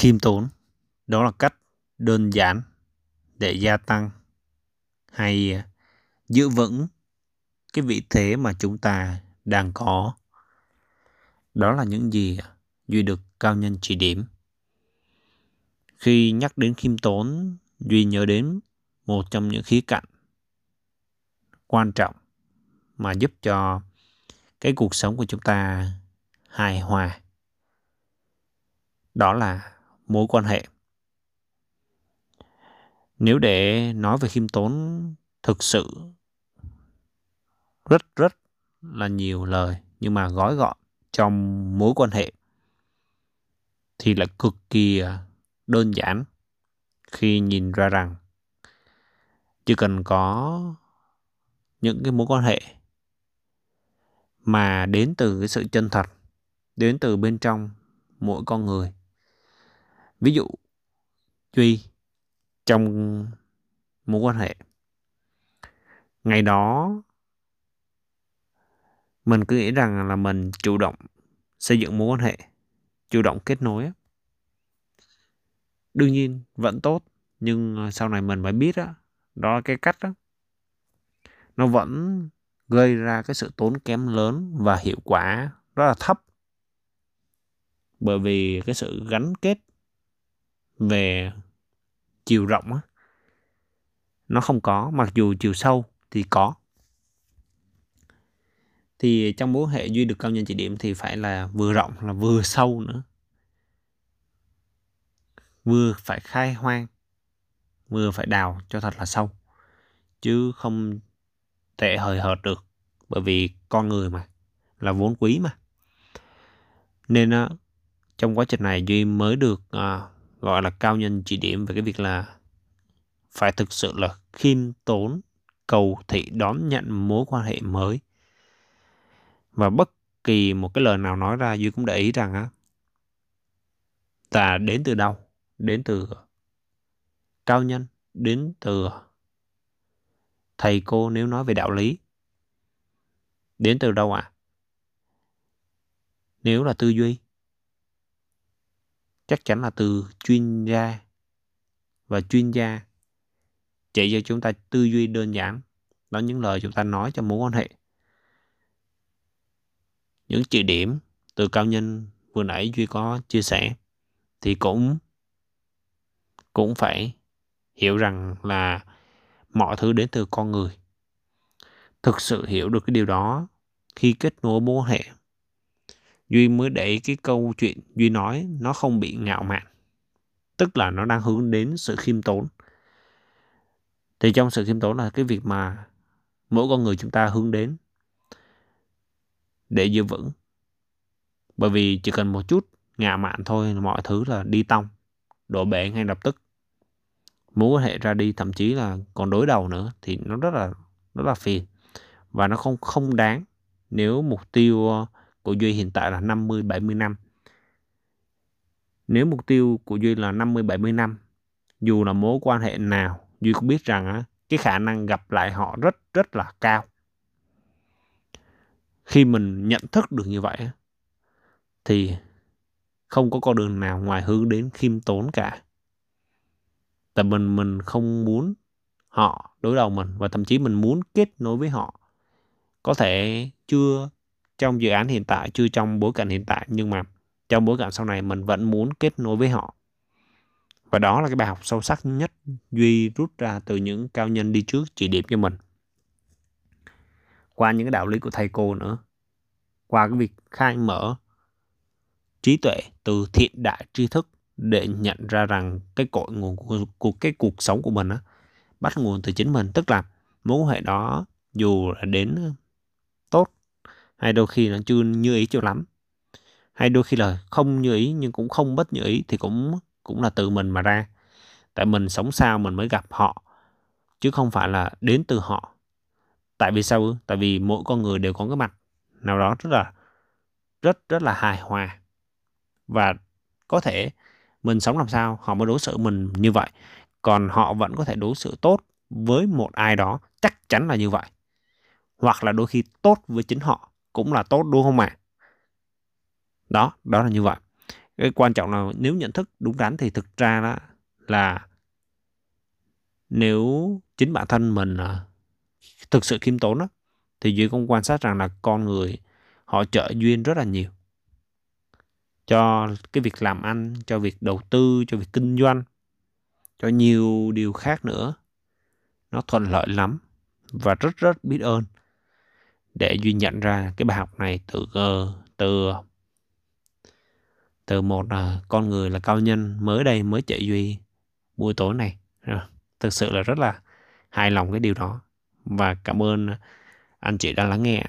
khiêm tốn. Đó là cách đơn giản để gia tăng hay à, giữ vững cái vị thế mà chúng ta đang có. Đó là những gì duy được cao nhân chỉ điểm. Khi nhắc đến khiêm tốn, duy nhớ đến một trong những khía cạnh quan trọng mà giúp cho cái cuộc sống của chúng ta hài hòa. Đó là mối quan hệ. Nếu để nói về khiêm tốn, thực sự, rất rất là nhiều lời, nhưng mà gói gọn trong mối quan hệ thì lại cực kỳ à, đơn giản khi nhìn ra rằng chỉ cần có những cái mối quan hệ mà đến từ cái sự chân thật, đến từ bên trong mỗi con người ví dụ duy trong mối quan hệ ngày đó mình cứ nghĩ rằng là mình chủ động xây dựng mối quan hệ chủ động kết nối đương nhiên vẫn tốt nhưng ờ, sau này mình mới biết đó, đó là cái cách đó nó vẫn gây ra cái sự tốn kém lớn và hiệu quả rất là thấp. Bởi vì cái sự gắn kết về chiều rộng á nó không có mặc dù chiều sâu thì có. Thì trong mối hệ duy được cao nhân chỉ điểm thì phải là vừa rộng là vừa sâu nữa. Vừa phải khai hoang vừa phải đào cho thật là sâu chứ không tệ hời hợt được bởi vì con người mà là vốn quý mà. Nên trong quá trình này duy mới được à, gọi là cao nhân chỉ điểm về cái việc là phải thực sự là khiêm tốn, cầu thị đón nhận mối quan hệ mới. Và bất kỳ một cái lời nào nói ra, duy cũng để ý rằng á là đến từ đâu? Đến từ cao nhân, đến từ thầy cô nếu nói về đạo lý. Đến từ đâu ạ? À? nếu là tư duy chắc chắn là từ chuyên gia và chuyên gia chỉ cho chúng ta tư duy đơn giản. Đó những lời chúng ta nói cho mối quan hệ. Những chỉ điểm từ cao nhân vừa nãy duy có chia sẻ thì cũng cũng phải hiểu rằng là mọi thứ đến từ con người. Thực sự hiểu được cái điều đó khi kết nối mối quan hệ duy mới để cái câu chuyện duy nói nó không bị ngạo mạn. Tức là nó đang hướng đến sự khiêm tốn. Thì trong sự khiêm tốn là cái việc mà mỗi con người chúng ta hướng đến để giữ vững. Bởi vì chỉ cần một chút ngạo mạn thôi mọi thứ là đi tông, đổ bể ngay lập tức. Mối quan hệ ra đi, thậm chí là còn đối đầu nữa thì nó rất là rất là phiền. Và nó không không đáng nếu mục tiêu của Duy hiện tại là 50 70 năm. Nếu mục tiêu của Duy là 50 70 năm, dù là mối quan hệ nào, Duy cũng biết rằng á cái khả năng gặp lại họ rất rất là cao. Khi mình nhận thức được như vậy thì không có con đường nào ngoài hướng đến khiêm tốn cả. Tại mình mình không muốn họ đối đầu mình và thậm chí mình muốn kết nối với họ. Có thể chưa trong dự án hiện tại, chưa trong bối cảnh hiện tại nhưng mà trong bối cảnh sau này mình vẫn muốn kết nối với họ. Và đó là cái bài học sâu sắc nhất Duy rút ra từ những cao nhân đi trước chỉ điểm cho mình. Qua những cái đạo lý của thầy cô nữa. Qua cái việc khai mở trí tuệ từ thiện đại tri thức để nhận ra rằng cái cội nguồn của, của cái cuộc sống của mình á bắt nguồn từ chính mình tức là mối quan hệ đó dù là đến hay đôi khi nó chưa như ý cho lắm. Hay đôi khi là không như ý nhưng cũng không bất như ý thì cũng cũng là từ mình mà ra. Tại mình sống sao mình mới gặp họ, chứ không phải là đến từ họ. Tại vì sao? Tại vì mỗi con người đều có cái mặt nào đó rất là, rất rất là hài hòa. Và có thể mình sống làm sao họ mới đối xử mình như vậy. Còn họ vẫn có thể đối xử tốt với một ai đó, chắc chắn là như vậy. Hoặc là đôi khi tốt với chính họ cũng là tốt đúng không ạ? Đó đó là như vậy. Cái quan trọng là nếu nhận thức đúng đắn thì thực ra đó là nếu chính bản thân mình à, thực sự khiêm tốn đó, thì duy cũng quan sát rằng là con người họ trợ duyên rất là nhiều. Cho cái việc làm ăn cho việc đầu tư cho việc kinh doanh cho nhiều điều khác nữa. Nó thuận lợi lắm và rất rất biết ơn để duy nhận ra cái bài học này từ ờ, từ từ một ờ, con người là cao nhân mới đây mới chạy duy buổi tối này. Ờ, thực sự là rất là hài lòng cái điều đó. Và cảm ơn anh chị đã lắng nghe.